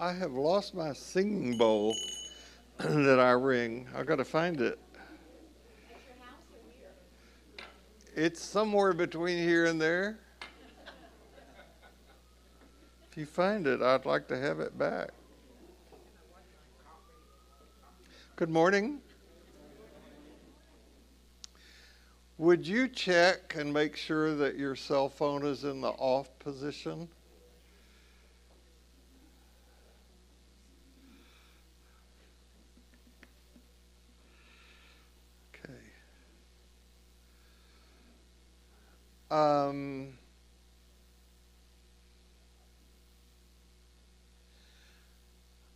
I have lost my singing bowl that I ring. I've got to find it. It's somewhere between here and there. If you find it, I'd like to have it back. Good morning. Would you check and make sure that your cell phone is in the off position?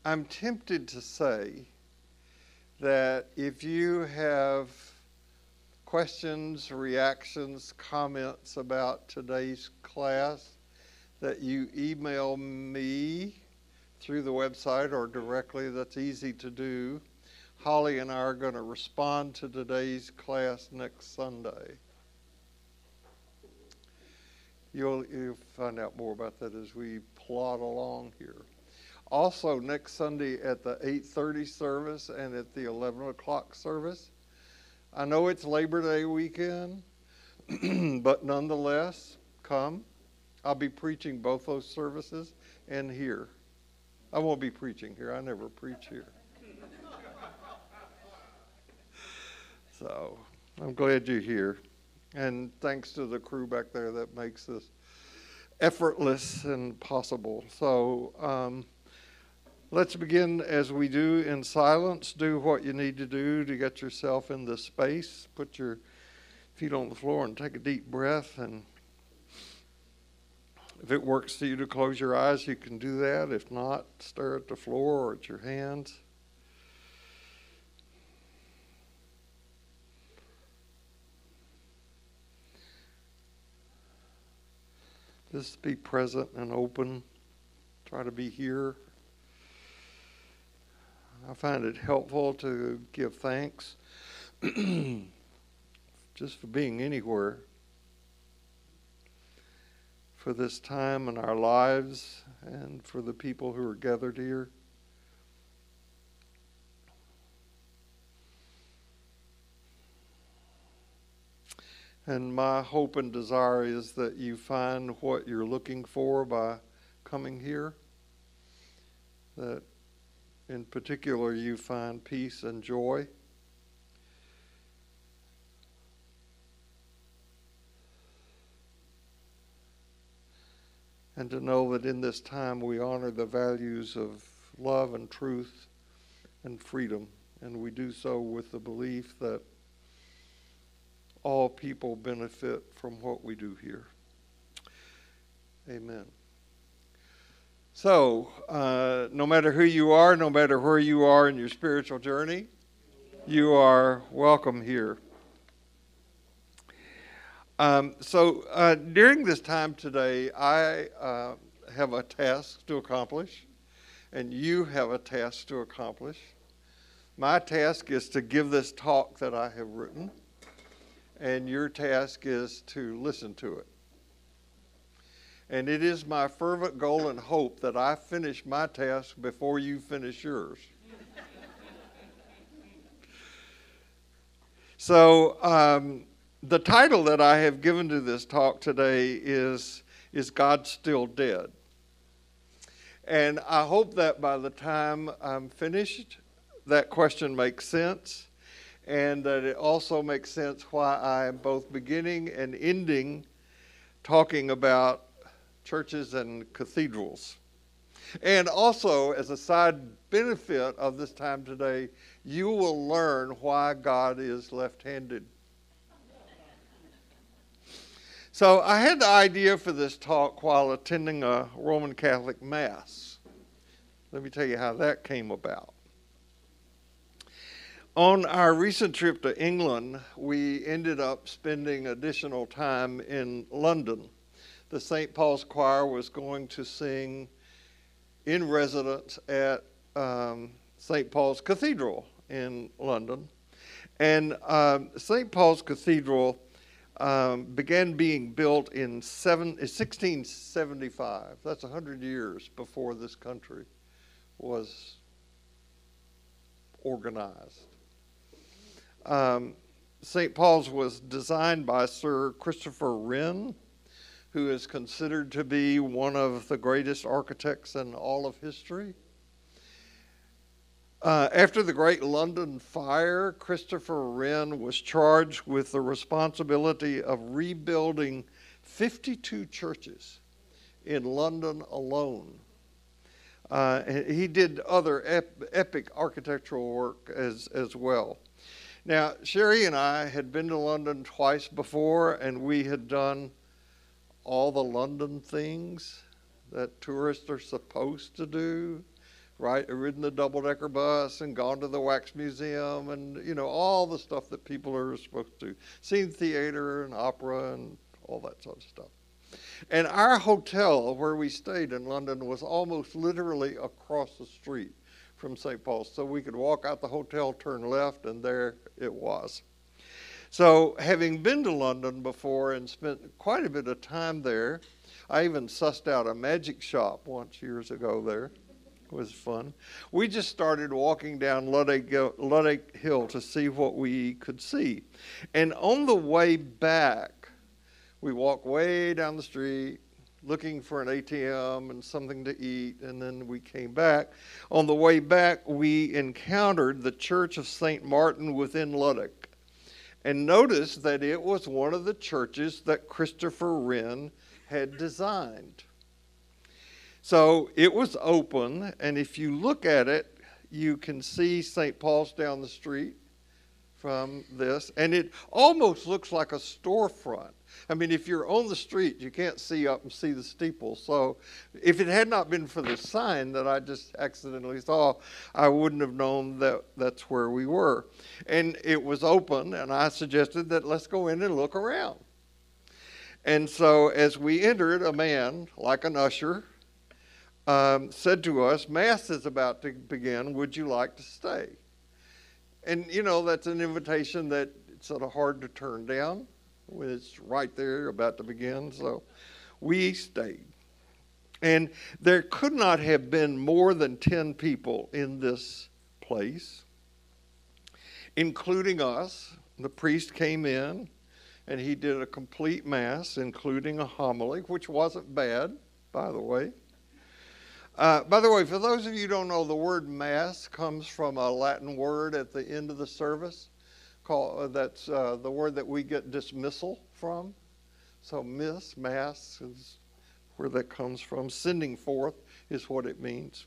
I'm tempted to say that if you have questions, reactions, comments about today's class, that you email me through the website or directly. That's easy to do. Holly and I are going to respond to today's class next Sunday. You'll, you'll find out more about that as we plod along here. Also, next Sunday at the 8:30 service and at the 11 o'clock service. I know it's Labor Day weekend, but nonetheless, come. I'll be preaching both those services and here. I won't be preaching here. I never preach here. so I'm glad you're here. And thanks to the crew back there that makes this effortless and possible. So um, let's begin as we do in silence. Do what you need to do to get yourself in the space. Put your feet on the floor and take a deep breath. And if it works for you to close your eyes, you can do that. If not, stare at the floor or at your hands. Just be present and open. Try to be here. I find it helpful to give thanks just for being anywhere, for this time in our lives, and for the people who are gathered here. And my hope and desire is that you find what you're looking for by coming here. That in particular you find peace and joy. And to know that in this time we honor the values of love and truth and freedom. And we do so with the belief that all people benefit from what we do here. Amen. So, uh, no matter who you are, no matter where you are in your spiritual journey, you are welcome here. Um, so, uh, during this time today, I uh, have a task to accomplish, and you have a task to accomplish. My task is to give this talk that I have written and your task is to listen to it. And it is my fervent goal and hope that I finish my task before you finish yours. so, um, the title that I have given to this talk today is Is God Still Dead? And I hope that by the time I'm finished, that question makes sense and that it also makes sense why I am both beginning and ending talking about churches and cathedrals. And also, as a side benefit of this time today, you will learn why God is left handed. So, I had the idea for this talk while attending a Roman Catholic Mass. Let me tell you how that came about. On our recent trip to England, we ended up spending additional time in London. The St. Paul's Choir was going to sing in residence at um, St. Paul's Cathedral in London. And um, St. Paul's Cathedral um, began being built in seven, 1675. That's 100 years before this country was organized. Um, St. Paul's was designed by Sir Christopher Wren, who is considered to be one of the greatest architects in all of history. Uh, after the Great London Fire, Christopher Wren was charged with the responsibility of rebuilding 52 churches in London alone. Uh, he did other ep- epic architectural work as, as well. Now, Sherry and I had been to London twice before, and we had done all the London things that tourists are supposed to do right? Ridden the double decker bus and gone to the wax museum and, you know, all the stuff that people are supposed to. Seen theater and opera and all that sort of stuff. And our hotel where we stayed in London was almost literally across the street from St. Paul's. So we could walk out the hotel, turn left, and there it was. So, having been to London before and spent quite a bit of time there, I even sussed out a magic shop once years ago there It was fun. We just started walking down Ludgate, uh, Ludgate Hill to see what we could see. And on the way back, we walked way down the street looking for an ATM and something to eat, and then we came back. On the way back, we encountered the Church of St. Martin within Ludgate and notice that it was one of the churches that Christopher Wren had designed. So it was open, and if you look at it, you can see St. Paul's down the street from this, and it almost looks like a storefront. I mean, if you're on the street, you can't see up and see the steeple. So, if it had not been for the sign that I just accidentally saw, I wouldn't have known that that's where we were. And it was open, and I suggested that let's go in and look around. And so, as we entered, a man, like an usher, um, said to us, Mass is about to begin. Would you like to stay? And, you know, that's an invitation that it's sort of hard to turn down when it's right there about to begin. So we stayed. And there could not have been more than 10 people in this place, including us. The priest came in and he did a complete Mass, including a homily, which wasn't bad, by the way. Uh, by the way, for those of you who don't know, the word mass comes from a Latin word at the end of the service. Called, uh, that's uh, the word that we get dismissal from. So, miss, mass is where that comes from. Sending forth is what it means.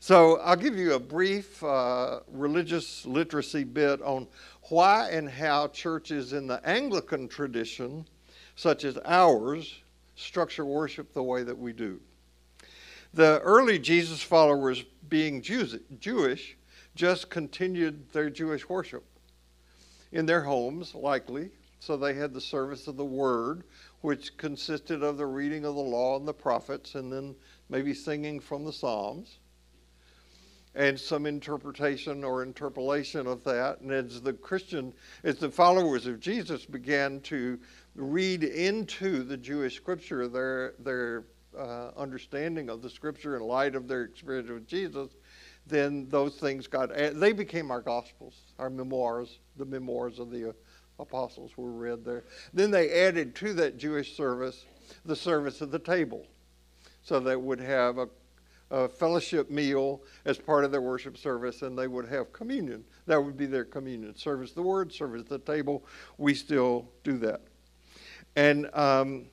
So, I'll give you a brief uh, religious literacy bit on why and how churches in the Anglican tradition, such as ours, structure worship the way that we do. The early Jesus followers, being Jewish, just continued their Jewish worship in their homes, likely. So they had the service of the Word, which consisted of the reading of the law and the prophets, and then maybe singing from the Psalms, and some interpretation or interpolation of that. And as the Christian, as the followers of Jesus began to read into the Jewish scripture their their uh, understanding of the scripture in light of their experience with Jesus, then those things got, they became our gospels, our memoirs, the memoirs of the uh, apostles were read there. Then they added to that Jewish service the service of the table. So they would have a, a, fellowship meal as part of their worship service, and they would have communion. That would be their communion service the word, service the table. We still do that. And um,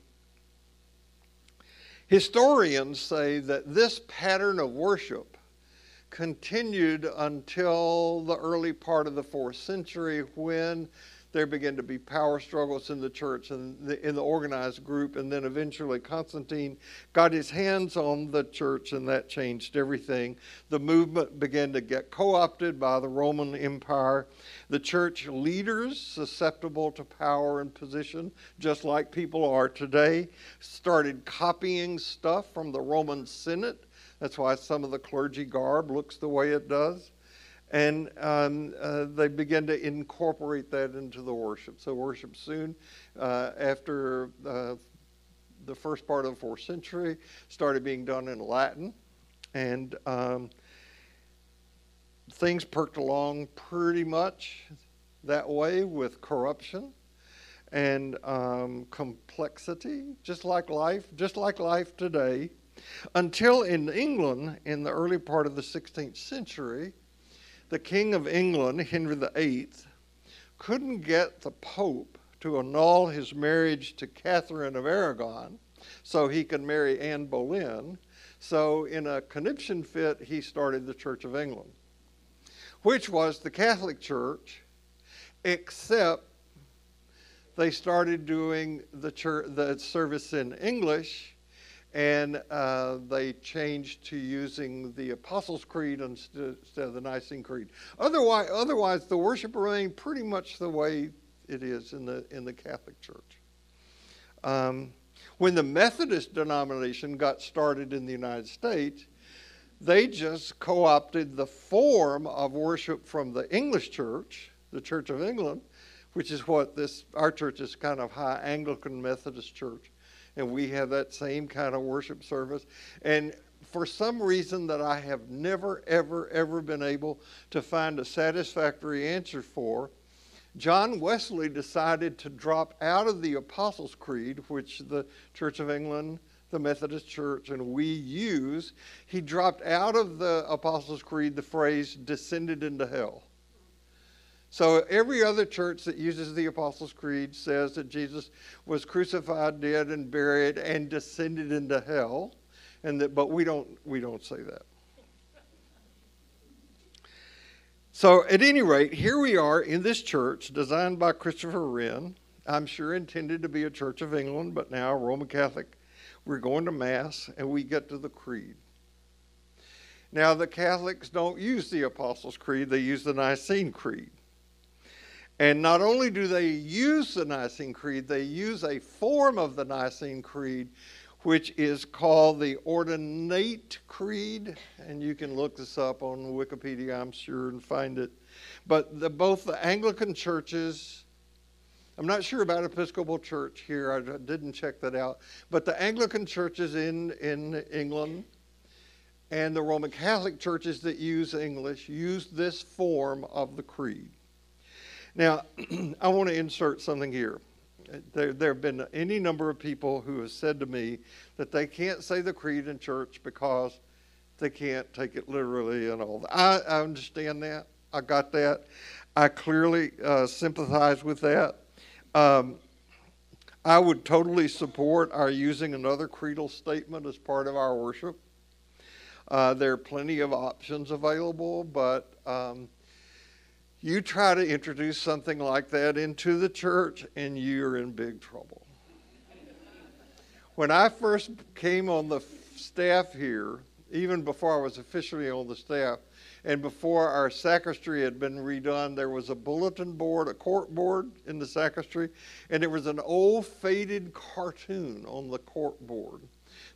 Historians say that this pattern of worship continued until the early part of the fourth century when there began to be power struggles in the church and the, in the organized group, and then eventually Constantine got his hands on the church, and that changed everything. The movement began to get co opted by the Roman Empire. The church leaders, susceptible to power and position, just like people are today, started copying stuff from the Roman Senate. That's why some of the clergy garb looks the way it does and um, uh, they began to incorporate that into the worship. So worship soon, uh, after uh, the first part of the fourth century, started being done in Latin, And um, things perked along pretty much that way with corruption and um, complexity, just like life, just like life today, until in England, in the early part of the 16th century, the King of England, Henry VIII, couldn't get the Pope to annul his marriage to Catherine of Aragon so he could marry Anne Boleyn. So, in a conniption fit, he started the Church of England, which was the Catholic Church, except they started doing the, church, the service in English and uh, they changed to using the Apostles' Creed instead of the Nicene Creed. Otherwise, otherwise, the worship remained pretty much the way it is in the in the Catholic Church. Um, when the Methodist denomination got started in the United States, they just co-opted the form of worship from the English Church, the Church of England, which is what this our church is kind of high Anglican Methodist church and we have that same kind of worship service. And for some reason that I have never, ever, ever been able to find a satisfactory answer for, John Wesley decided to drop out of the Apostles' Creed, which the Church of England, the Methodist Church, and we use. He dropped out of the Apostles' Creed the phrase descended into hell. So every other church that uses the Apostles' Creed says that Jesus was crucified, dead, and buried, and descended into hell, and that, but we don't we don't say that. So at any rate, here we are in this church designed by Christopher Wren. I'm sure intended to be a Church of England, but now Roman Catholic. We're going to Mass and we get to the Creed. Now, the Catholics don't use the Apostles' Creed, they use the Nicene Creed. And not only do they use the Nicene Creed, they use a form of the Nicene Creed which is called the Ordinate Creed. And you can look this up on Wikipedia, I'm sure, and find it. But the, both the Anglican churches, I'm not sure about Episcopal Church here, I didn't check that out. But the Anglican churches in, in England and the Roman Catholic churches that use English use this form of the creed. Now, I want to insert something here. There, there have been any number of people who have said to me that they can't say the creed in church because they can't take it literally and all that. I, I understand that. I got that. I clearly uh, sympathize with that. Um, I would totally support our using another creedal statement as part of our worship. Uh, there are plenty of options available, but um, you try to introduce something like that into the church, and you're in big trouble. when I first came on the staff here, even before I was officially on the staff, and before our sacristy had been redone, there was a bulletin board, a court board in the sacristy, and there was an old faded cartoon on the court board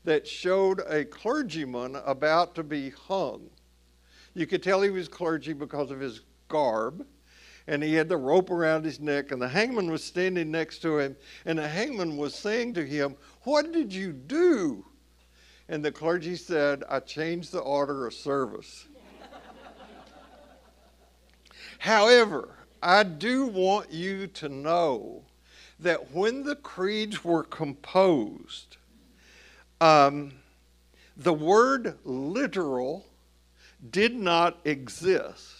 that showed a clergyman about to be hung. You could tell he was clergy because of his garb, and he had the rope around his neck, and the hangman was standing next to him, and the hangman was saying to him, What did you do? And the clergy said, I changed the order of service. However, I do want you to know that when the creeds were composed, um, the word literal did not exist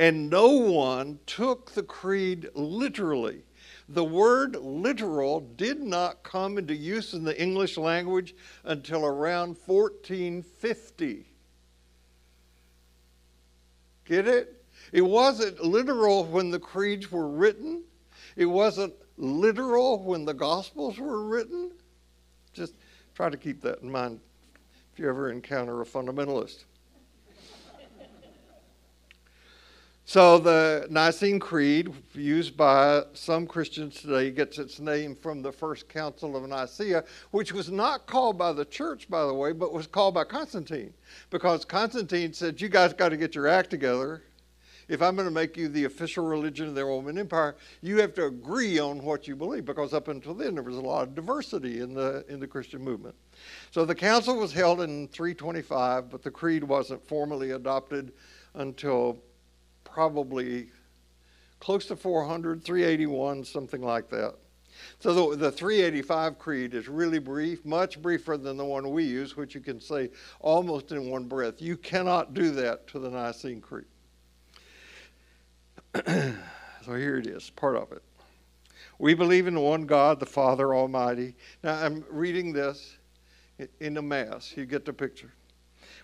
and no one took the creed literally. The word literal did not come into use in the English language until around 1450. Get it? It wasn't literal when the creeds were written. It wasn't literal when the Gospels were written. Just try to keep that in mind if you ever encounter a fundamentalist. So the Nicene Creed, used by some Christians today, gets its name from the First Council of Nicaea, which was not called by the church, by the way, but was called by Constantine, because Constantine said, "You guys got to get your act together. if I'm going to make you the official religion of the Roman Empire, you have to agree on what you believe because up until then there was a lot of diversity in the in the Christian movement. So the council was held in 325, but the creed wasn't formally adopted until probably close to 400, 381, something like that. So the, the 385 creed is really brief, much briefer than the one we use, which you can say almost in one breath. You cannot do that to the Nicene Creed. so here it is, part of it. We believe in one God, the Father Almighty. Now I'm reading this in the Mass. You get the picture.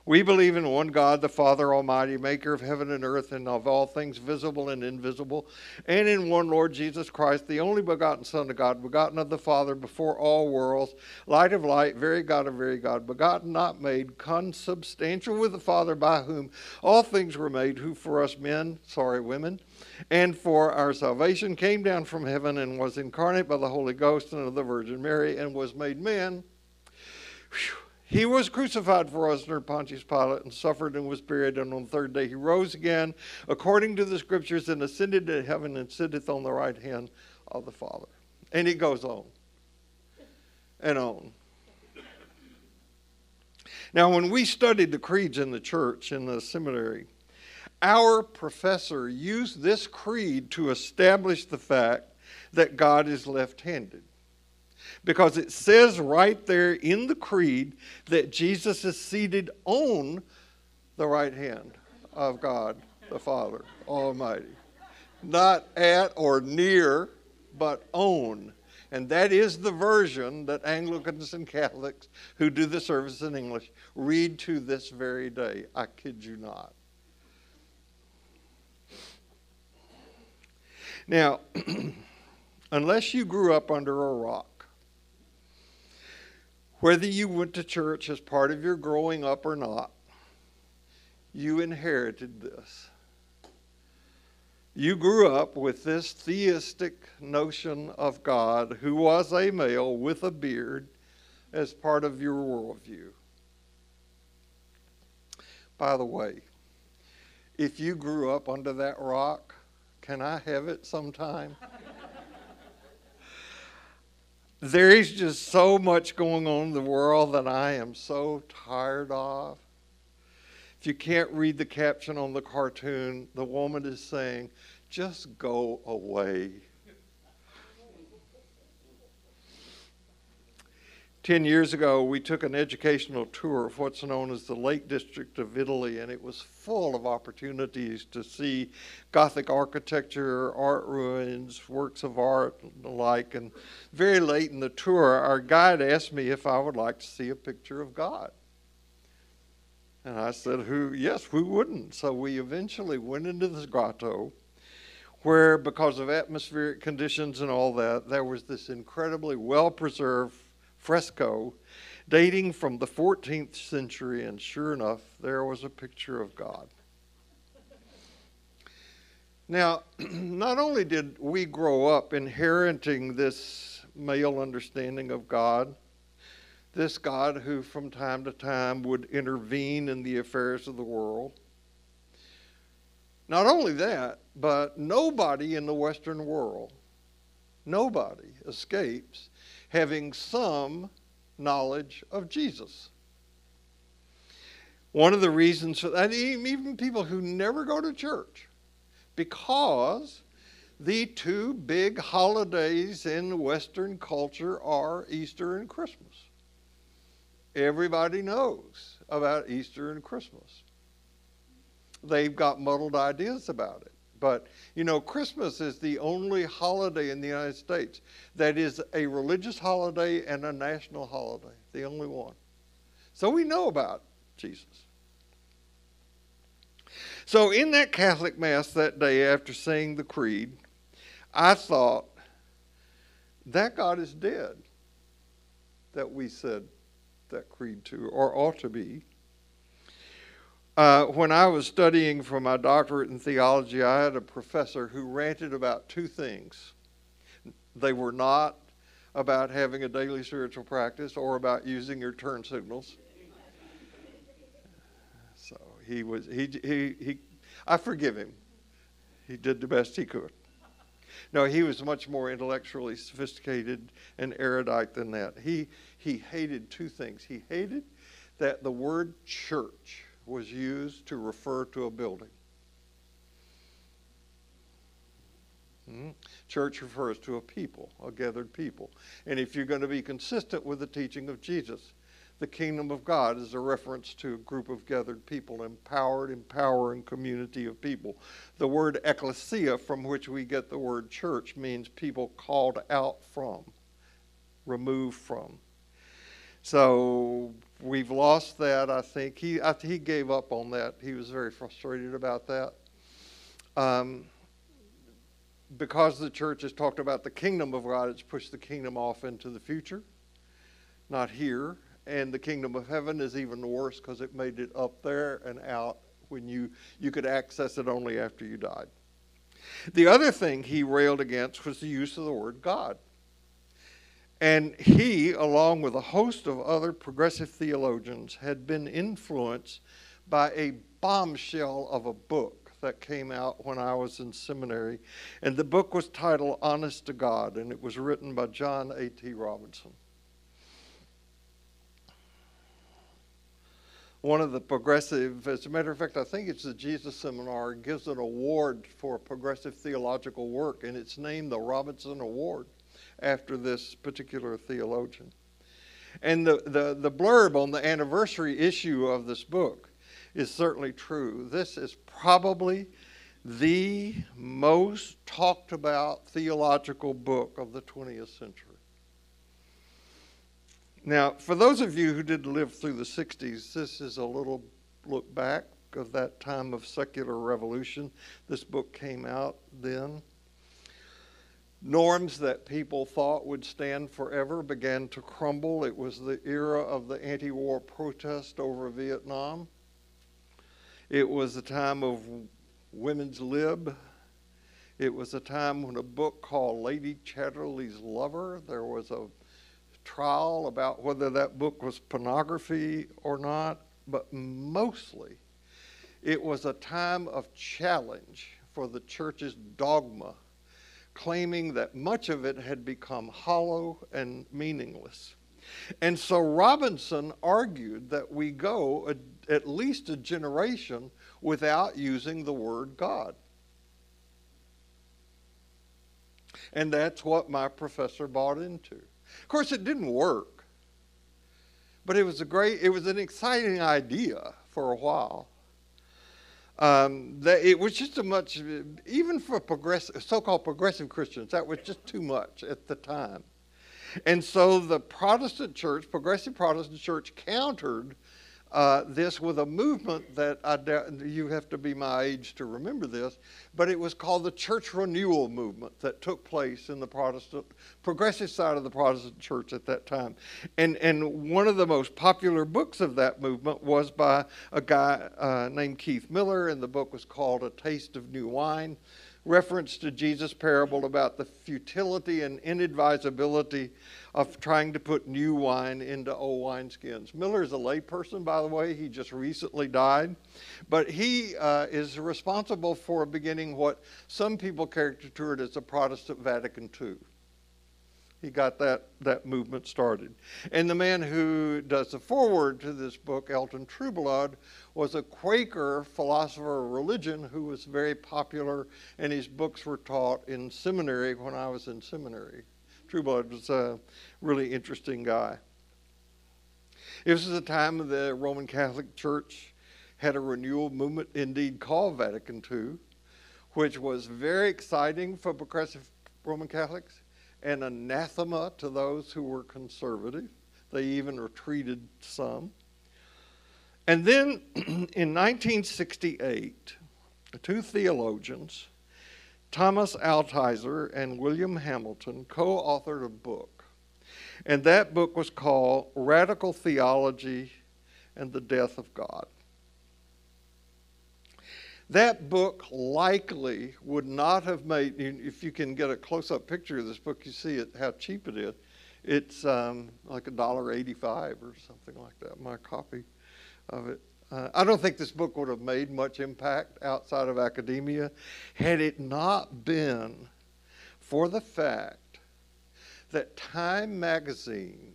We believe in one God, the Father Almighty, maker of heaven and earth and of all things visible and invisible, and in one Lord Jesus Christ, the only begotten Son of God, begotten of the Father before all worlds, light of light, very God of very God, begotten, not made, consubstantial with the Father, by whom all things were made, who for us men, sorry, women, and for our salvation came down from heaven and was incarnate by the Holy Ghost and of the Virgin Mary and was made man. Whew he was crucified for us under Pontius Pilate and suffered and was buried, and on the third day he rose again, according to the scriptures, and ascended to heaven and sitteth on the right hand of the Father. And it goes on and on. Now, when we studied the creeds in the church, in the seminary, our professor used this creed to establish the fact that God is left handed because it says right there in the creed that Jesus is seated on the right hand of God the Father Almighty. Not at or near, but on. And that is the version that Anglicans and Catholics who do the service in English read to this very day. I kid you not. Now, unless you grew up under a rock, whether you went to church as part of your growing up or not, you inherited this. You grew up with this theistic notion of God who was a male with a beard as part of your worldview. By the way, if you grew up under that rock, can I have it sometime? There is just so much going on in the world that I am so tired of. If you can't read the caption on the cartoon, the woman is saying, just go away. Ten years ago, we took an educational tour of what's known as the Lake District of Italy, and it was full of opportunities to see Gothic architecture, art ruins, works of art, and the like. And very late in the tour, our guide asked me if I would like to see a picture of God. And I said, "Who? Yes, we wouldn't?" So we eventually went into this grotto, where, because of atmospheric conditions and all that, there was this incredibly well preserved fresco dating from the 14th century, and sure enough, there was a picture of God. Now, not only did we grow up inheriting this male understanding of God, this God who from time to time would intervene in the affairs of the world. Not only that, but nobody in the Western world, nobody escapes having some knowledge of Jesus. One of the reasons, and even people who never go to church, because the two big holidays in Western culture are Easter and Christmas. Everybody knows about Easter and Christmas. They've got muddled ideas about it. But, you know, Christmas is the only holiday in the United States that is a religious holiday and a national holiday, the only one. So we know about Jesus. So, in that Catholic Mass that day after saying the Creed, I thought, that God is dead that we said that creed to, or ought to be. Uh, when I was studying for my doctorate in theology, I had a professor who ranted about two things. They were not about having a daily spiritual practice or about using your turn signals. So he was he he he. I forgive him. he did the best he could. No, he was much more intellectually sophisticated and erudite than that. He, he hated two things. He hated that the word church was used to refer to a building. Hmm? Church refers to a people, a gathered people. And if you're going to be consistent with the teaching of Jesus, the kingdom of God is a reference to a group of gathered people, empowered, empowering community of people. The word ecclesia, from which we get the word church, means people called out from, removed from. So we've lost that. I think he I, he gave up on that. He was very frustrated about that. Um, because the church has talked about the kingdom of God, it's pushed the kingdom off into the future, not here and the kingdom of heaven is even worse because it made it up there and out when you, you could access it only after you died. The other thing he railed against was the use of the word God. And he, along with a host of other progressive theologians, had been influenced by a bombshell of a book that came out when I was in seminary. And the book was titled Honest to God, and it was written by John A.T. Robinson. one of the progressive, as a matter of fact, I think it's the Jesus Seminar, gives an award for progressive theological work, and it's named the Robinson Award after this particular theologian. And the, the, the blurb on the anniversary issue of this book is certainly true. This is probably the most talked about theological book of the 20th century. Now, for those of you who didn't live through the 60s, this is a little look back of that time of secular revolution. This book came out then. Norms that people thought would stand forever began to crumble. It was the era of the anti war protest over Vietnam. It was a time of women's lib. It was a time when a book called Lady Chatterley's Lover, there was a trial about whether that book was pornography or not, but mostly it was a time of challenge for the church's dogma, claiming that much of it had become hollow and meaningless. And so Robinson argued that we go a, at least a generation without using the word God. And that's what my professor bought into. Of course, it didn't work, but it was a great, it was an exciting idea for a while. Um, that it was just a much, even for so-called progressive Christians, that was just too much at the time. And so the Protestant church, progressive Protestant church, countered uh, this with a movement that I you have to be my age to remember this, but it was called the church renewal movement that took place in the Protestant progressive side of the Protestant church at that time. And and one of the most popular books of that movement was by a guy uh, named Keith Miller, and the book was called A Taste of New Wine reference to Jesus' parable about the futility and inadvisability of trying to put new wine into old wineskins. Miller is a layperson, by the way. He just recently died. But he uh, is responsible for beginning what some people caricatured as a Protestant Vatican II. He got that, that movement started. And the man who does the foreword to this book, Elton Trueblood, was a Quaker philosopher of religion who was very popular, and his books were taught in seminary when I was in seminary. Trueblood was a really interesting guy. This was a time the Roman Catholic Church had a renewal movement, indeed called Vatican II, which was very exciting for progressive Roman Catholics and anathema to those who were conservative. They even retreated some. And then in 1968, two theologians, Thomas Altizer and William Hamilton, co authored a book. And that book was called Radical Theology and the Death of God. That book likely would not have made, if you can get a close up picture of this book, you see it, how cheap it is. It's um, like $1.85 or something like that, my copy of it. Uh, I don't think this book would have made much impact outside of academia had it not been for the fact that Time magazine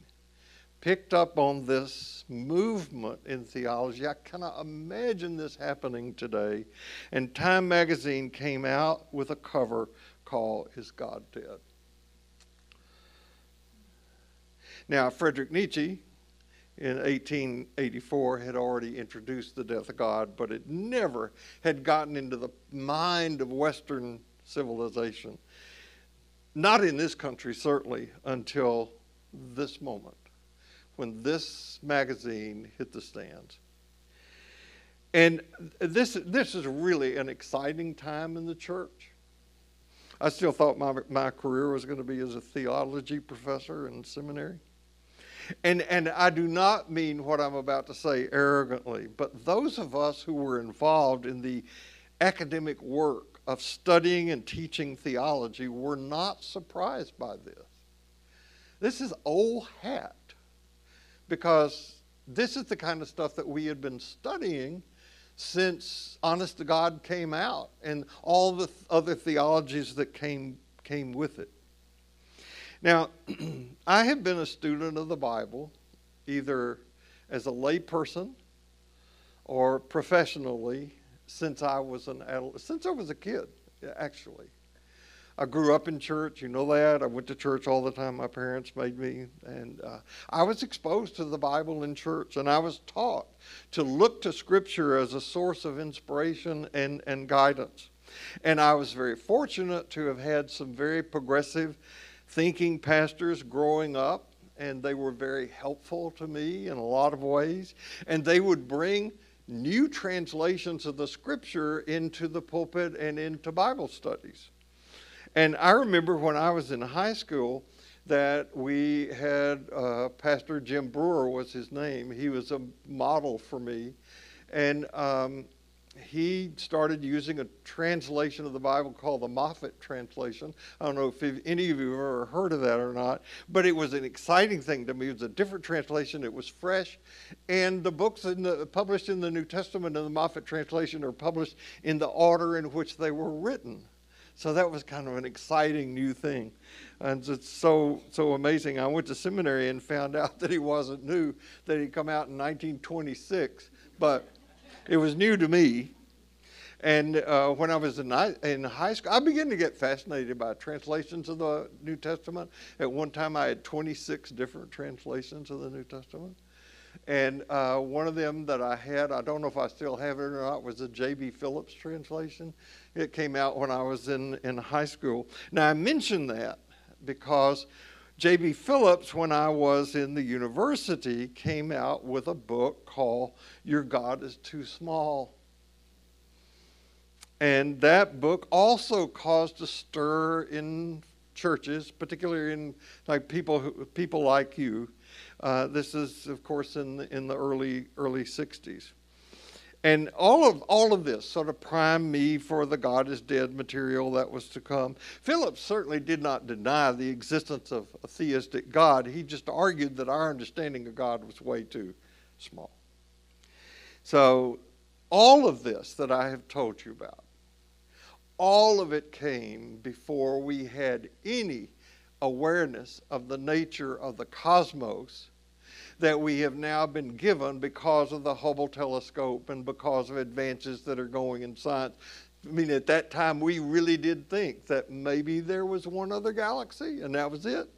picked up on this movement in theology. I cannot imagine this happening today. And Time magazine came out with a cover called Is God Dead? Now, Friedrich Nietzsche in 1884 had already introduced the death of God, but it never had gotten into the mind of Western civilization. Not in this country, certainly, until this moment when this magazine hit the stands. And this, this is really an exciting time in the church. I still thought my, my career was going to be as a theology professor in seminary. And, and I do not mean what I'm about to say arrogantly, but those of us who were involved in the academic work of studying and teaching theology were not surprised by this. This is old hat because this is the kind of stuff that we had been studying since Honest to God came out and all the other theologies that came, came with it. Now, I have been a student of the Bible either as a layperson or professionally since I was an adult, since I was a kid, actually. I grew up in church, you know that. I went to church all the time. My parents made me. And uh, I was exposed to the Bible in church, and I was taught to look to Scripture as a source of inspiration and, and guidance. And I was very fortunate to have had some very progressive thinking pastors growing up, and they were very helpful to me in a lot of ways. And they would bring new translations of the Scripture into the pulpit and into Bible studies. And I remember when I was in high school that we had uh, Pastor Jim Brewer was his name. He was a model for me, and um, he started using a translation of the Bible called the Moffatt translation. I don't know if any of you have ever heard of that or not, but it was an exciting thing to me. It was a different translation. It was fresh, and the books in the, published in the New Testament in the Moffatt translation are published in the order in which they were written. So that was kind of an exciting new thing. And it's so, so amazing. I went to seminary and found out that he wasn't new, that he'd come out in 1926, but it was new to me. And uh, when I was in, in high school, I began to get fascinated by translations of the New Testament. At one time, I had 26 different translations of the New Testament. And uh, one of them that I had, I don't know if I still have it or not, was a J.B. Phillips translation. It came out when I was in, in high school. Now, I mention that because J.B. Phillips, when I was in the university, came out with a book called Your God is Too Small. And that book also caused a stir in churches, particularly in like people who, people like you, uh, this is, of course, in the, in the early early 60s. And all of all of this sort of primed me for the God is dead material that was to come. Phillips certainly did not deny the existence of a theistic God. He just argued that our understanding of God was way too small. So all of this that I have told you about, all of it came before we had any awareness of the nature of the cosmos that we have now been given because of the Hubble telescope and because of advances that are going in science. I mean, at that time, we really did think that maybe there was one other galaxy and that was it.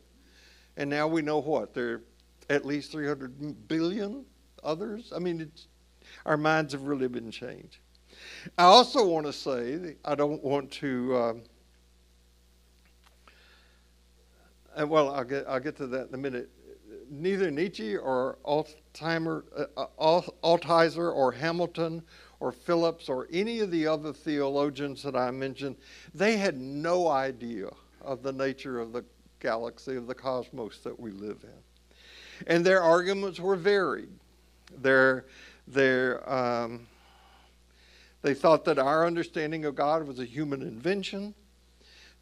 And now we know what? There are at least 300 billion others. I mean, our minds have really been changed. I also want to say, I don't want to. Um, well, I'll get, I'll get to that in a minute neither Nietzsche or Altheimer, uh, uh or Hamilton or Phillips or any of the other theologians that I mentioned, they had no idea of the nature of the galaxy, of the cosmos that we live in. And their arguments were varied. Their, their, um, they thought that our understanding of God was a human invention.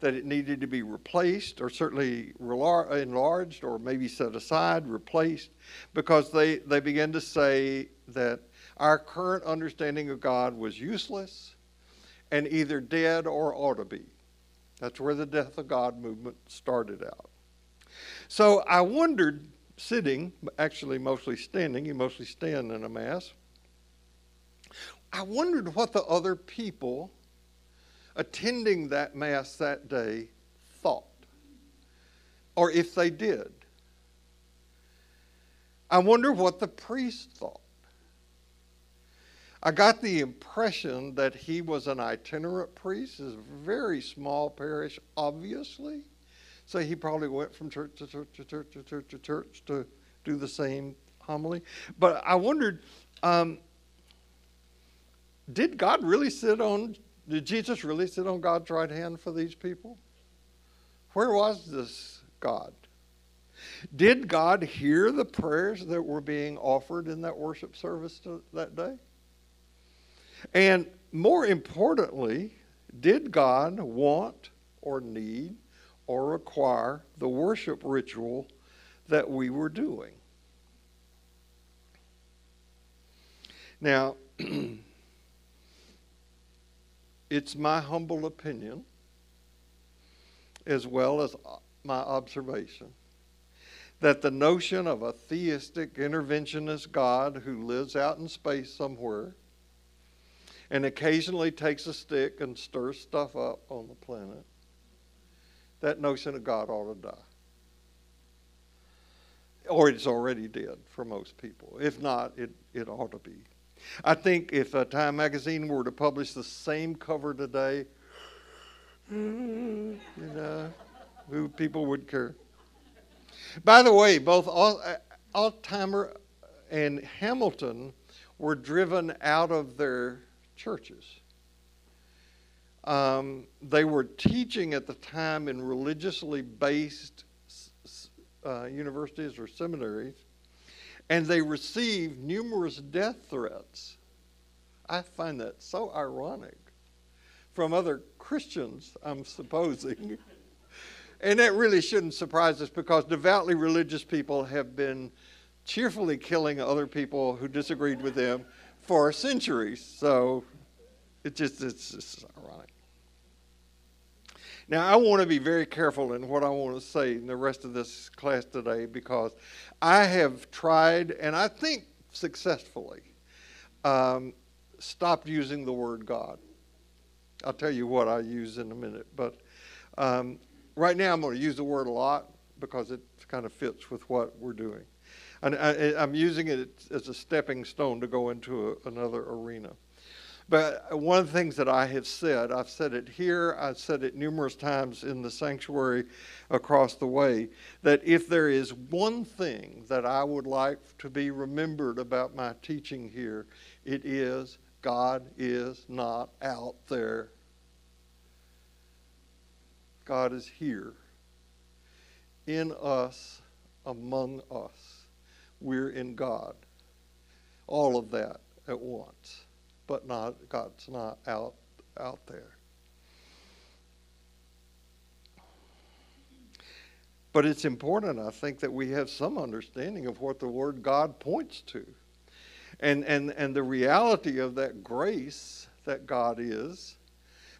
That it needed to be replaced or certainly enlarged or maybe set aside, replaced, because they, they began to say that our current understanding of God was useless and either dead or ought to be. That's where the death of God movement started out. So I wondered, sitting, actually mostly standing, you mostly stand in a Mass, I wondered what the other people attending that Mass that day thought, or if they did. I wonder what the priest thought. I got the impression that he was an itinerant priest. It's a very small parish, obviously. So he probably went from church to church to church to church to church to do the same homily. But I wondered um, did God really sit on, did Jesus really sit on God's right hand for these people? Where was this God? Did God hear the prayers that were being offered in that worship service that day? And more importantly, did God want or need or require the worship ritual that we were doing? Now, it's my humble opinion, as well as my observation, that the notion of a theistic interventionist God who lives out in space somewhere and occasionally takes a stick and stirs stuff up on the planet, that notion of God ought to die. Or it's already dead for most people. If not, it, it ought to be. I think if a Time magazine were to publish the same cover today, you know, who people would care. By the way, both Altizer and Hamilton were driven out of their churches. Um, they were teaching at the time in religiously based uh, universities or seminaries, and they received numerous death threats. I find that so ironic from other Christians, I'm supposing. and that really shouldn't surprise us because devoutly religious people have been cheerfully killing other people who disagreed with them for centuries. So it just it's just ironic. Now I want to be very careful in what I want to say in the rest of this class today because I have tried and I think successfully um, stopped using the word God. I'll tell you what I use in a minute, but um, right now I'm going to use the word a lot because it kind of fits with what we're doing. And I, am using it as a stepping stone to go into a, another arena. But one of the things that I have said, I've said it here, I've said it numerous times in the sanctuary across the way, that if there is one thing that I would like to be remembered about my teaching here, it is God is not out there. God is here in us, among us we're in God. All of that at once, but not God's not out out there. But it's important, I think, that we have some understanding of what the word God points to. And, and, and the reality of that grace that God is,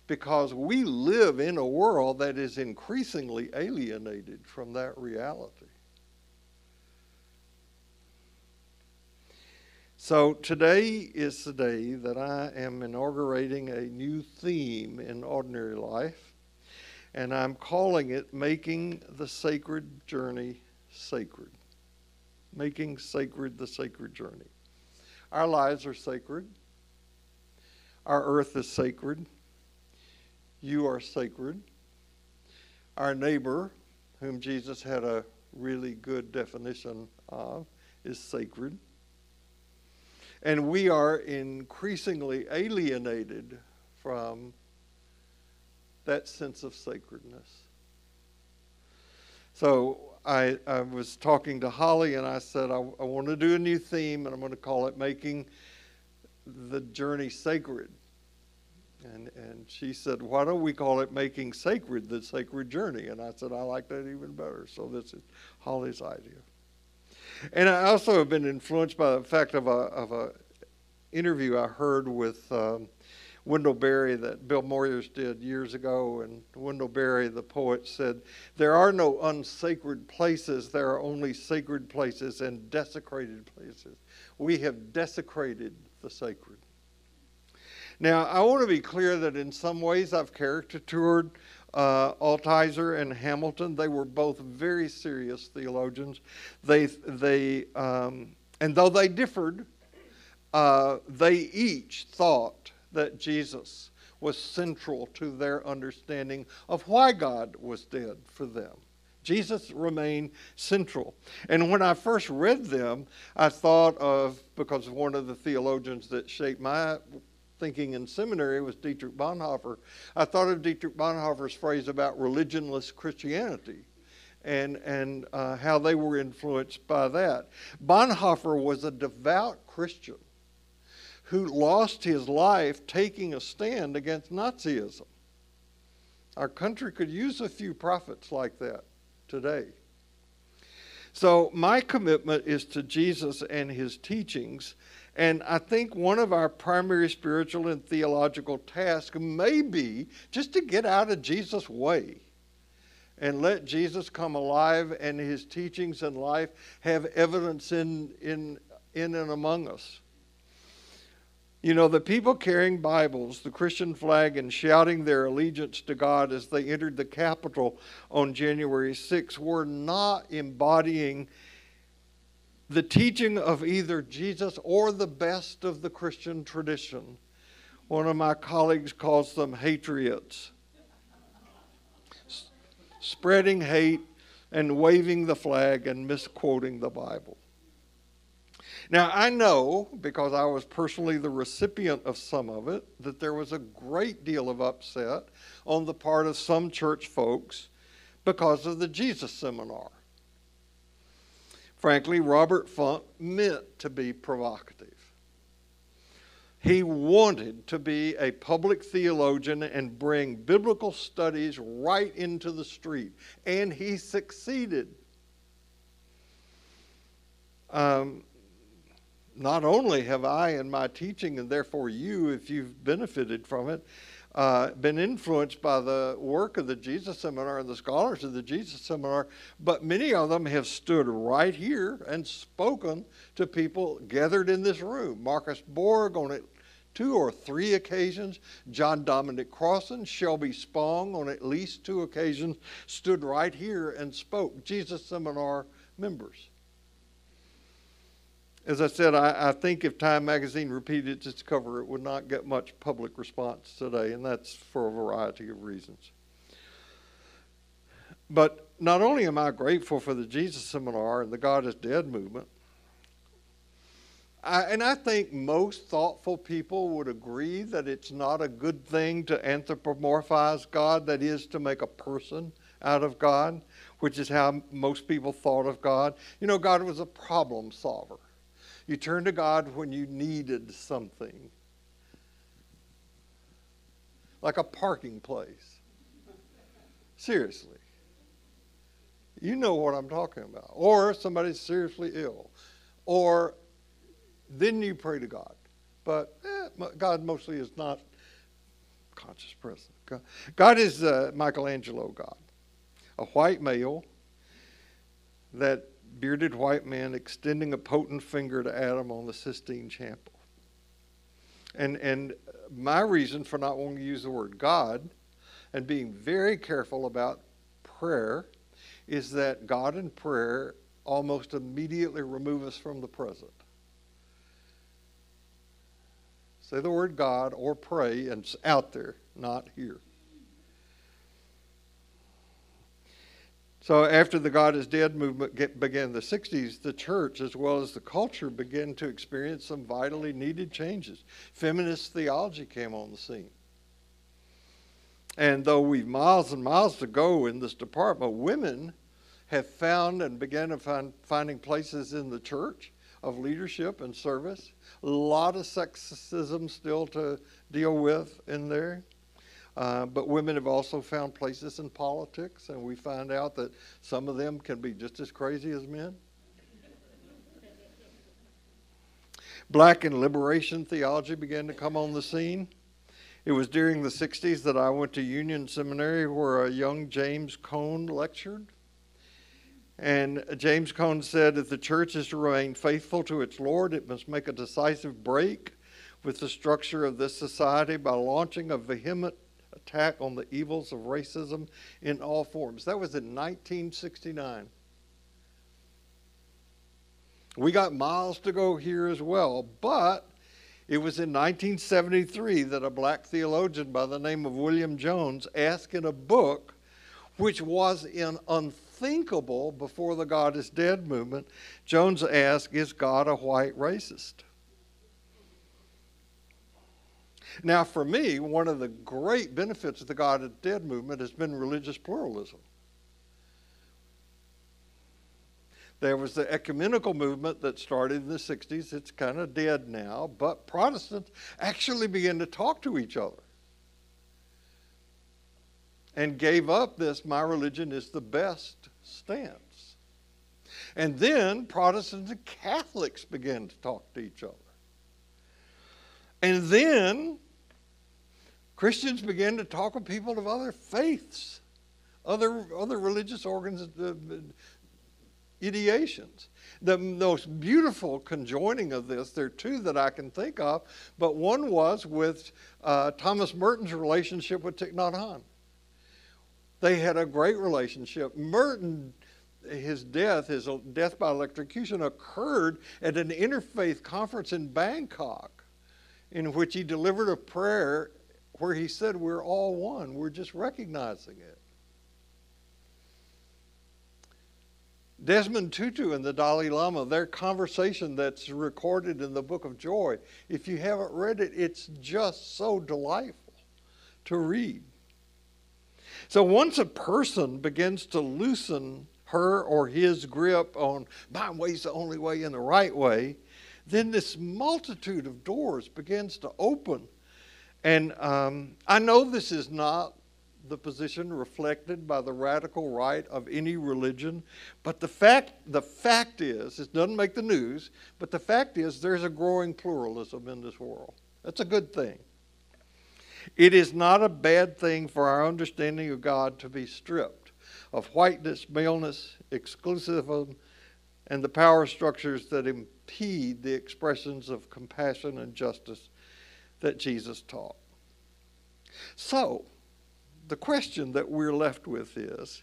because we live in a world that is increasingly alienated from that reality. So today is the day that I am inaugurating a new theme in ordinary life, and I'm calling it Making the Sacred Journey Sacred. Making sacred the sacred journey. Our lives are sacred. Our earth is sacred. You are sacred. Our neighbor, whom Jesus had a really good definition of, is sacred. And we are increasingly alienated from that sense of sacredness. So I, I was talking to Holly and I said, I, I want to do a new theme and I'm going to call it Making the Journey Sacred. And, and she said, Why don't we call it Making Sacred the Sacred Journey? And I said, I like that even better. So this is Holly's idea. And I also have been influenced by the fact of a, of a interview I heard with um, Wendell Berry that Bill Moyers did years ago. And Wendell Berry, the poet, said, There are no unsacred places, there are only sacred places and desecrated places. We have desecrated the sacred. Now, I want to be clear that in some ways I've caricatured uh, Altizer and Hamilton. They were both very serious theologians. They, they, um, and though they differed, uh, they each thought that Jesus was central to their understanding of why God was dead for them. Jesus remained central. And when I first read them, I thought of, because one of the theologians that shaped my thinking in seminary was Dietrich Bonhoeffer. I thought of Dietrich Bonhoeffer's phrase about religionless Christianity and, and uh, how they were influenced by that. Bonhoeffer was a devout Christian who lost his life taking a stand against Nazism. Our country could use a few prophets like that today. So, my commitment is to Jesus and his teachings and I think one of our primary spiritual and theological tasks may be just to get out of Jesus' way and let Jesus come alive and his teachings and life have evidence in, in, in and among us. You know, the people carrying Bibles, the Christian flag, and shouting their allegiance to God as they entered the Capitol on January 6 were not embodying the teaching of either Jesus or the best of the Christian tradition. One of my colleagues calls them hatriots. S- spreading hate and waving the flag and misquoting the Bible. Now, I know, because I was personally the recipient of some of it, that there was a great deal of upset on the part of some church folks because of the Jesus seminar. Frankly, Robert Funk meant to be provocative. He wanted to be a public theologian and bring biblical studies right into the street, and he succeeded. Um, not only have I in my teaching, and therefore you, if you've benefited from it, uh, been influenced by the work of the Jesus Seminar and the scholars of the Jesus Seminar, but many of them have stood right here and spoken to people gathered in this room. Marcus Borg on it two or three occasions. John Dominic Crossan, Shelby Spong on at least two occasions stood right here and spoke. Jesus Seminar members as I said, I, I, think if Time Magazine repeated its cover, it would not get much public response today, and that's for a variety of reasons. But not only am I grateful for the Jesus Seminar and the God is Dead movement, I, and I think most thoughtful people would agree that it's not a good thing to anthropomorphize God, that is, to make a person out of God, which is how most people thought of God. You know, God was a problem solver. You turned to God when you needed something, like a parking place. Seriously. You know what I'm talking about. Or somebody's seriously ill. Or then you pray to God. But eh, God mostly is not conscious present. God, is uh, Michelangelo God, a white male that bearded white man extending a potent finger to Adam on the Sistine Chapel. And, and my reason for not wanting to use the word God and being very careful about prayer is that God and prayer almost immediately remove us from the present. Say the word God or pray, and it's out there, not here. So after the God is Dead movement began in the 60s, the church as well as the culture began to experience some vitally needed changes. Feminist theology came on the scene. And though we've miles and miles to go in this department, women have found and began to find finding places in the church of leadership and service. A lot of sexism still to deal with in there. Uh, but women have also found places in politics, and we find out that some of them can be just as crazy as men. Black and liberation theology began to come on the scene. It was during the 60s that I went to Union Seminary where a young James Cone lectured. And James Cone said if the church is to remain faithful to its Lord, it must make a decisive break with the structure of this society by launching a vehement attack on the evils of racism in all forms. That was in 1969. We got miles to go here as well, but it was in 1973 that a black theologian by the name of William Jones asked in a book, which was in unthinkable before the God is Dead movement, Jones asked, Is God a white racist? Now, for me, one of the great benefits of the God is Dead movement has been religious pluralism. There was the ecumenical movement that started in the 60s. It's kind of dead now, but Protestants actually began to talk to each other and gave up this my religion is the best stance. And then Protestants and Catholics began to talk to each other. And then Christians began to talk with people of other faiths, other, other religious organs, uh, ideations. The most beautiful conjoining of this, there are two that I can think of, but one was with uh, Thomas Merton's relationship with Thich Nhat Hanh. They had a great relationship. Merton, his death, his death by electrocution, occurred at an interfaith conference in Bangkok, in which he delivered a prayer where he said, We're all one, we're just recognizing it. Desmond Tutu and the Dalai Lama, their conversation that's recorded in the Book of Joy, if you haven't read it, it's just so delightful to read. So once a person begins to loosen her or his grip on my way's the only way and the right way, then this multitude of doors begins to open. And um, I know this is not the position reflected by the radical right of any religion. But the fact, the fact is, it doesn't make the news, but the fact is there's a growing pluralism in this world. That's a good thing. It is not a bad thing for our understanding of God to be stripped of whiteness, maleness, exclusivism, and the power structures that impede the expressions of compassion and justice that Jesus taught. So, the question that we're left with is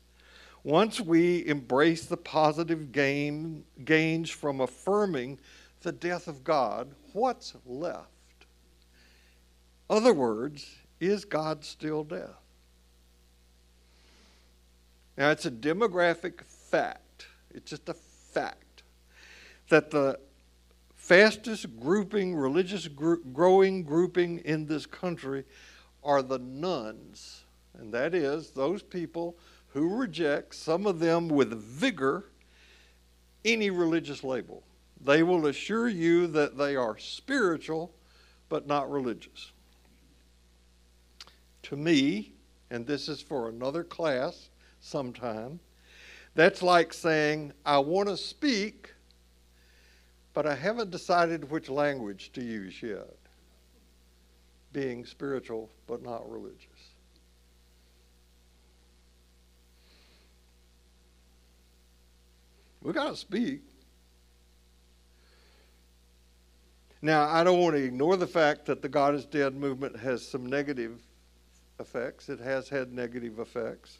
once we embrace the positive gain, gains from affirming the death of God, what's left? Other words, is God still dead? Now, it's a demographic fact, it's just a fact that the fastest grouping, religious gro- growing grouping in this country are the nones. and that is those people who reject, some of them with vigor, any religious label. They will assure you that they are spiritual but not religious. To me, and this is for another class sometime, that's like saying, I want to speak, but I haven't decided which language to use yet. Being spiritual but not religious. We got to speak. Now, I don't want to ignore the fact that the God is Dead movement has some negative effects. It has had negative effects.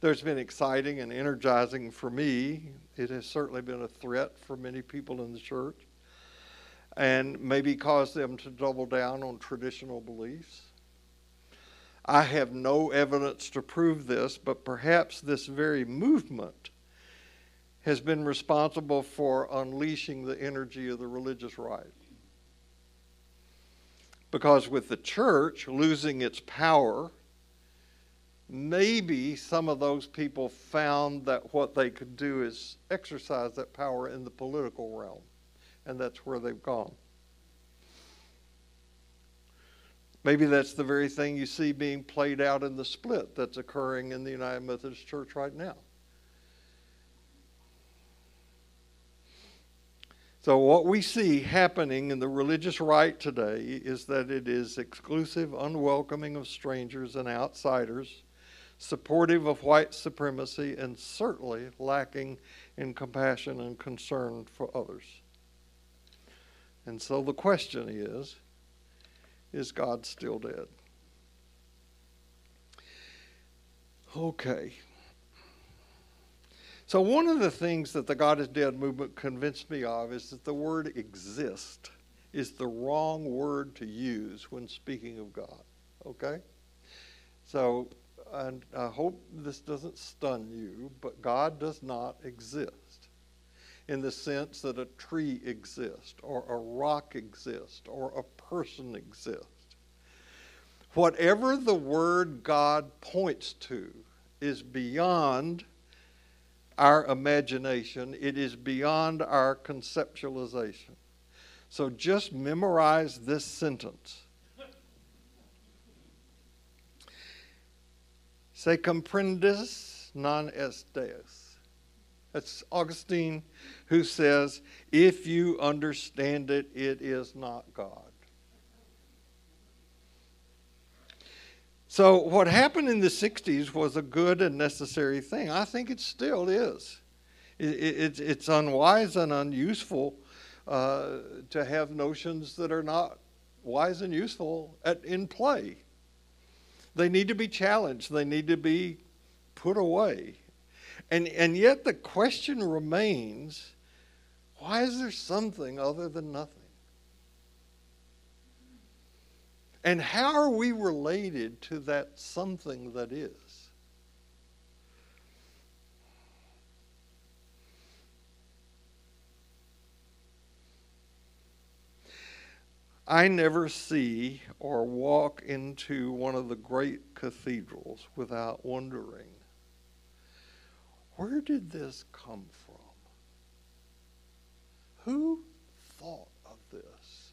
There's been exciting and energizing for me. It has certainly been a threat for many people in the church and maybe caused them to double down on traditional beliefs. I have no evidence to prove this, but perhaps this very movement has been responsible for unleashing the energy of the religious right. Because with the church losing its power, maybe some of those people found that what they could do is exercise that power in the political realm. and that's where they've gone. Maybe that's the very thing you see being played out in the split that's occurring in the United Methodist Church right now. So, what we see happening in the religious right today is that it is exclusive, unwelcoming of strangers and outsiders, supportive of white supremacy, and certainly lacking in compassion and concern for others. And so the question is is God still dead? Okay. So, one of the things that the God is Dead movement convinced me of is that the word exist is the wrong word to use when speaking of God. Okay? So, and I hope this doesn't stun you, but God does not exist in the sense that a tree exists, or a rock exists, or a person exists. Whatever the word God points to is beyond our imagination, it is beyond our conceptualization. So just memorize this sentence. Se comprendis non est Deus. That's Augustine who says, if you understand it, it is not God. So, what happened in the 60s was a good and necessary thing. I think it still is. It, it, it's unwise and unuseful uh, to have notions that are not wise and useful in play. They need to be challenged, they need to be put away. And, and yet, the question remains why is there something other than nothing? And how are we related to that something that is? I never see or walk into one of the great cathedrals without wondering where did this come from? Who thought of this?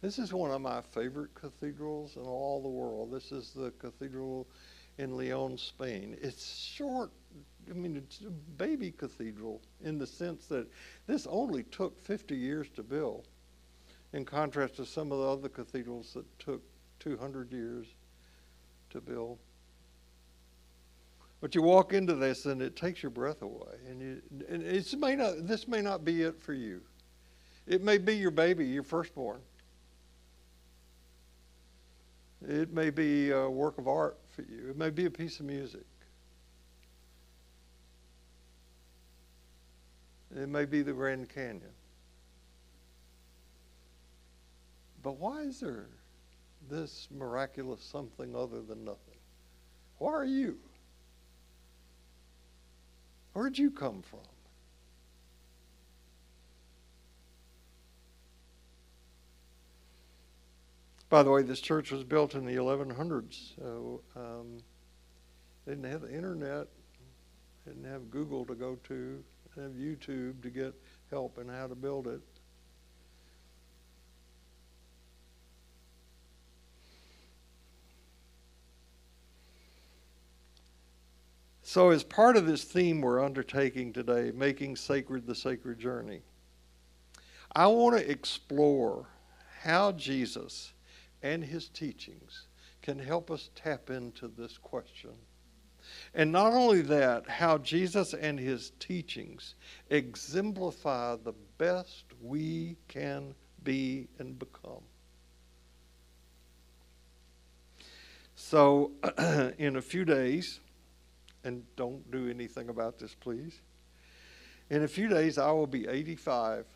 This is one of my favorite cathedrals in all the world. This is the cathedral in Leon, Spain. It's short. I mean, it's a baby cathedral in the sense that this only took 50 years to build, in contrast to some of the other cathedrals that took 200 years to build. But you walk into this and it takes your breath away, and you and it's may not. This may not be it for you. It may be your baby, your firstborn. It may be a work of art for you. It may be a piece of music. It may be the Grand Canyon. But why is there this miraculous something other than nothing? Why are you? Where'd you come from? By the way, this church was built in the 1100s. So um, didn't have the internet, didn't have Google to go to, didn't have YouTube to get help in how to build it. So, as part of this theme we're undertaking today, making sacred the sacred journey, I want to explore how Jesus and his teachings can help us tap into this question. And not only that, how Jesus and his teachings exemplify the best we can be and become. So, in a few days, and don't do anything about this, please. In a few days, I will be 85.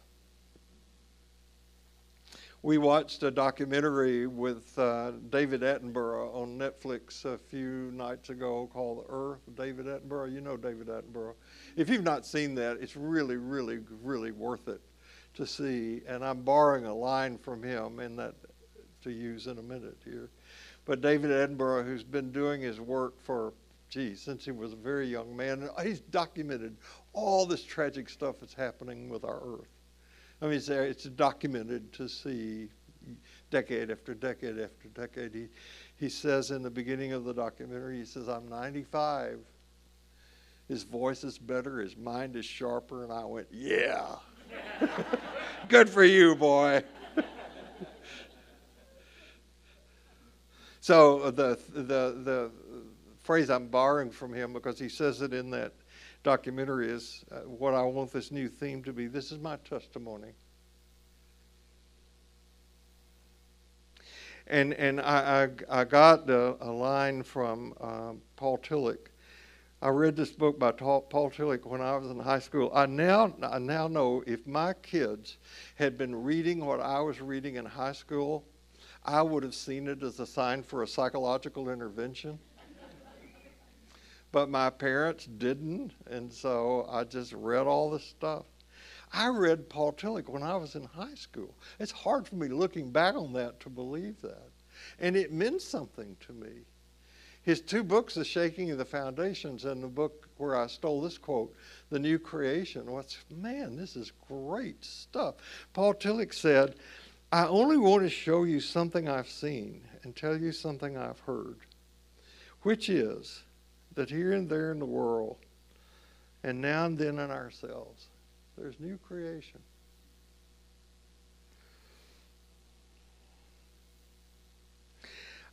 We watched a documentary with uh, David Attenborough on Netflix a few nights ago called The Earth. David Attenborough, you know David Attenborough. If you've not seen that, it's really, really, really worth it to see. And I'm borrowing a line from him in that to use in a minute here. But David Attenborough, who's been doing his work for gee, since he was a very young man. He's documented all this tragic stuff that's happening with our earth. I mean, it's, it's documented to see decade after decade after decade. He, he says in the beginning of the documentary, he says, I'm 95. His voice is better, his mind is sharper. And I went, Yeah. Good for you, boy. so uh, the, the, the phrase I'm borrowing from him because he says it in that documentary is uh, what I want this new theme to be. This is my testimony. And, and I, I, I got a, a, line from uh, Paul Tillich. I read this book by Paul Tillich when I was in high school. I now, I now know if my kids had been reading what I was reading in high school, I would have seen it as a sign for a psychological intervention. But my parents didn't, and so I just read all this stuff. I read Paul Tillich when I was in high school. It's hard for me looking back on that to believe that. And it meant something to me. His two books, The Shaking of the Foundations and the book where I stole this quote, The New Creation, what's man, this is great stuff. Paul Tillich said, I only want to show you something I've seen and tell you something I've heard, which is that here and there in the world, and now and then in ourselves, there's new creation.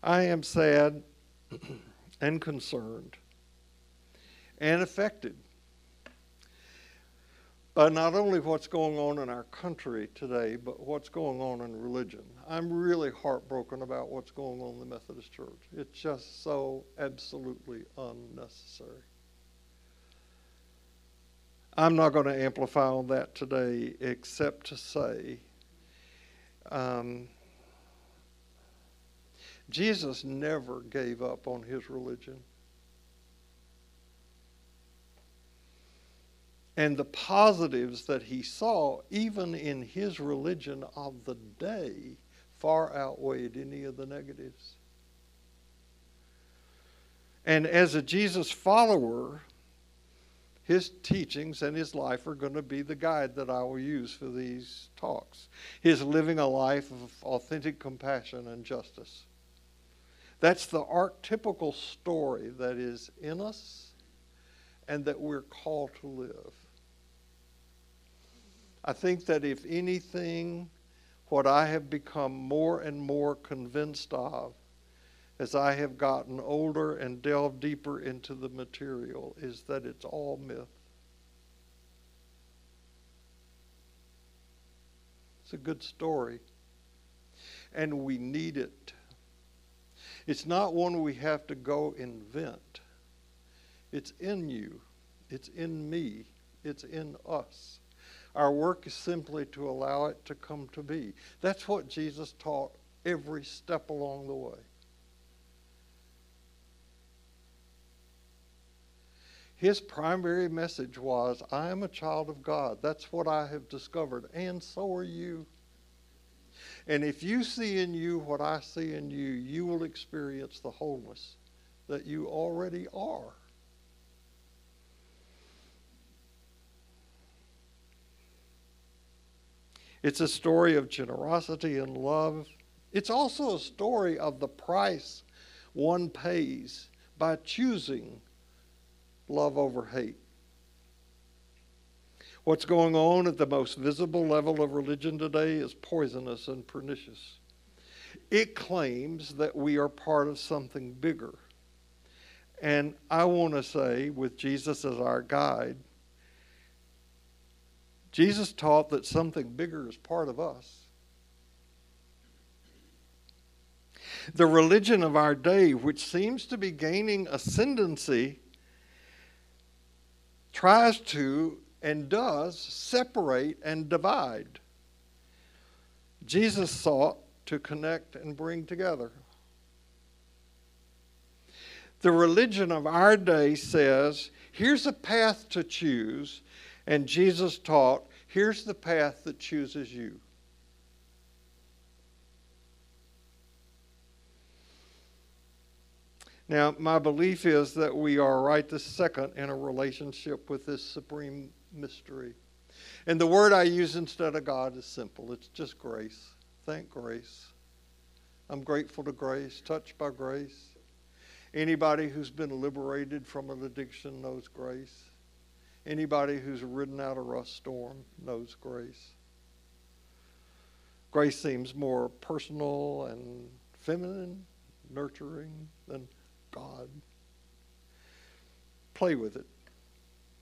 I am sad and concerned and affected by not only what's going on in our country today, but what's going on in religion. I'm really heartbroken about what's going on in the Methodist Church. It's just so absolutely unnecessary. I'm not going to amplify on that today, except to say um, Jesus never gave up on his religion. And the positives that he saw, even in his religion of the day, far outweighed any of the negatives. And as a Jesus follower, his teachings and his life are going to be the guide that I will use for these talks. His living a life of authentic compassion and justice. That's the archetypical story that is in us and that we're called to live. I think that if anything, what I have become more and more convinced of as I have gotten older and delved deeper into the material is that it's all myth. It's a good story, and we need it. It's not one we have to go invent. It's in you, it's in me, it's in us. Our work is simply to allow it to come to be. That's what Jesus taught every step along the way. His primary message was, I am a child of God. That's what I have discovered, and so are you. And if you see in you what I see in you, you will experience the wholeness that you already are. It's a story of generosity and love. It's also a story of the price one pays by choosing love over hate. What's going on at the most visible level of religion today is poisonous and pernicious. It claims that we are part of something bigger. And I want to say, with Jesus as our guide, Jesus taught that something bigger is part of us. The religion of our day, which seems to be gaining ascendancy tries to and does separate and divide. Jesus sought to connect and bring together. The religion of our day says, here's a path to choose, and Jesus taught, here's the path that chooses you. Now, my belief is that we are right this second in a relationship with this supreme mystery. And the word I use instead of God is simple it's just grace. Thank grace. I'm grateful to grace, touched by grace. Anybody who's been liberated from an addiction knows grace. Anybody who's ridden out a rough storm knows grace. Grace seems more personal and feminine, nurturing than God. Play with it.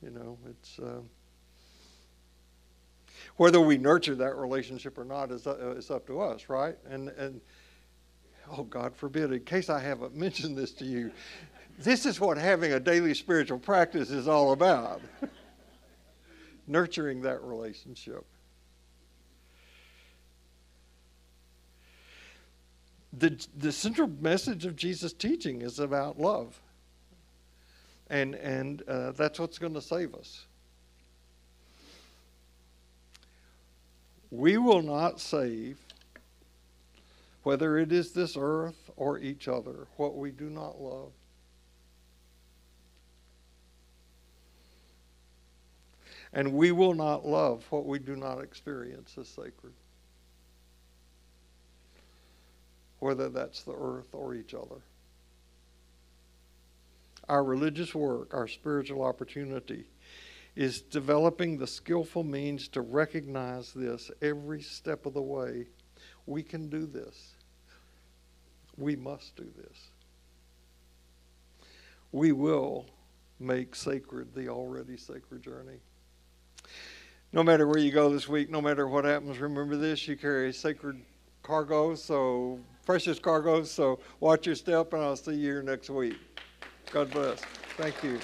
You know, it's. Uh, whether we nurture that relationship or not is, uh, is up to us, right? And, and oh, God forbid, in case I haven't mentioned this to you, this is what having a daily spiritual practice is all about nurturing that relationship. The, the central message of Jesus' teaching is about love. And, and uh, that's what's going to save us. We will not save, whether it is this earth or each other, what we do not love. And we will not love what we do not experience as sacred, whether that's the earth or each other. Our religious work, our spiritual opportunity, is developing the skillful means to recognize this every step of the way. We can do this. We must do this. We will make sacred the already sacred journey. No matter where you go this week, no matter what happens, remember this you carry sacred cargo, so precious cargo, so watch your step, and I'll see you here next week. God bless. Thank you.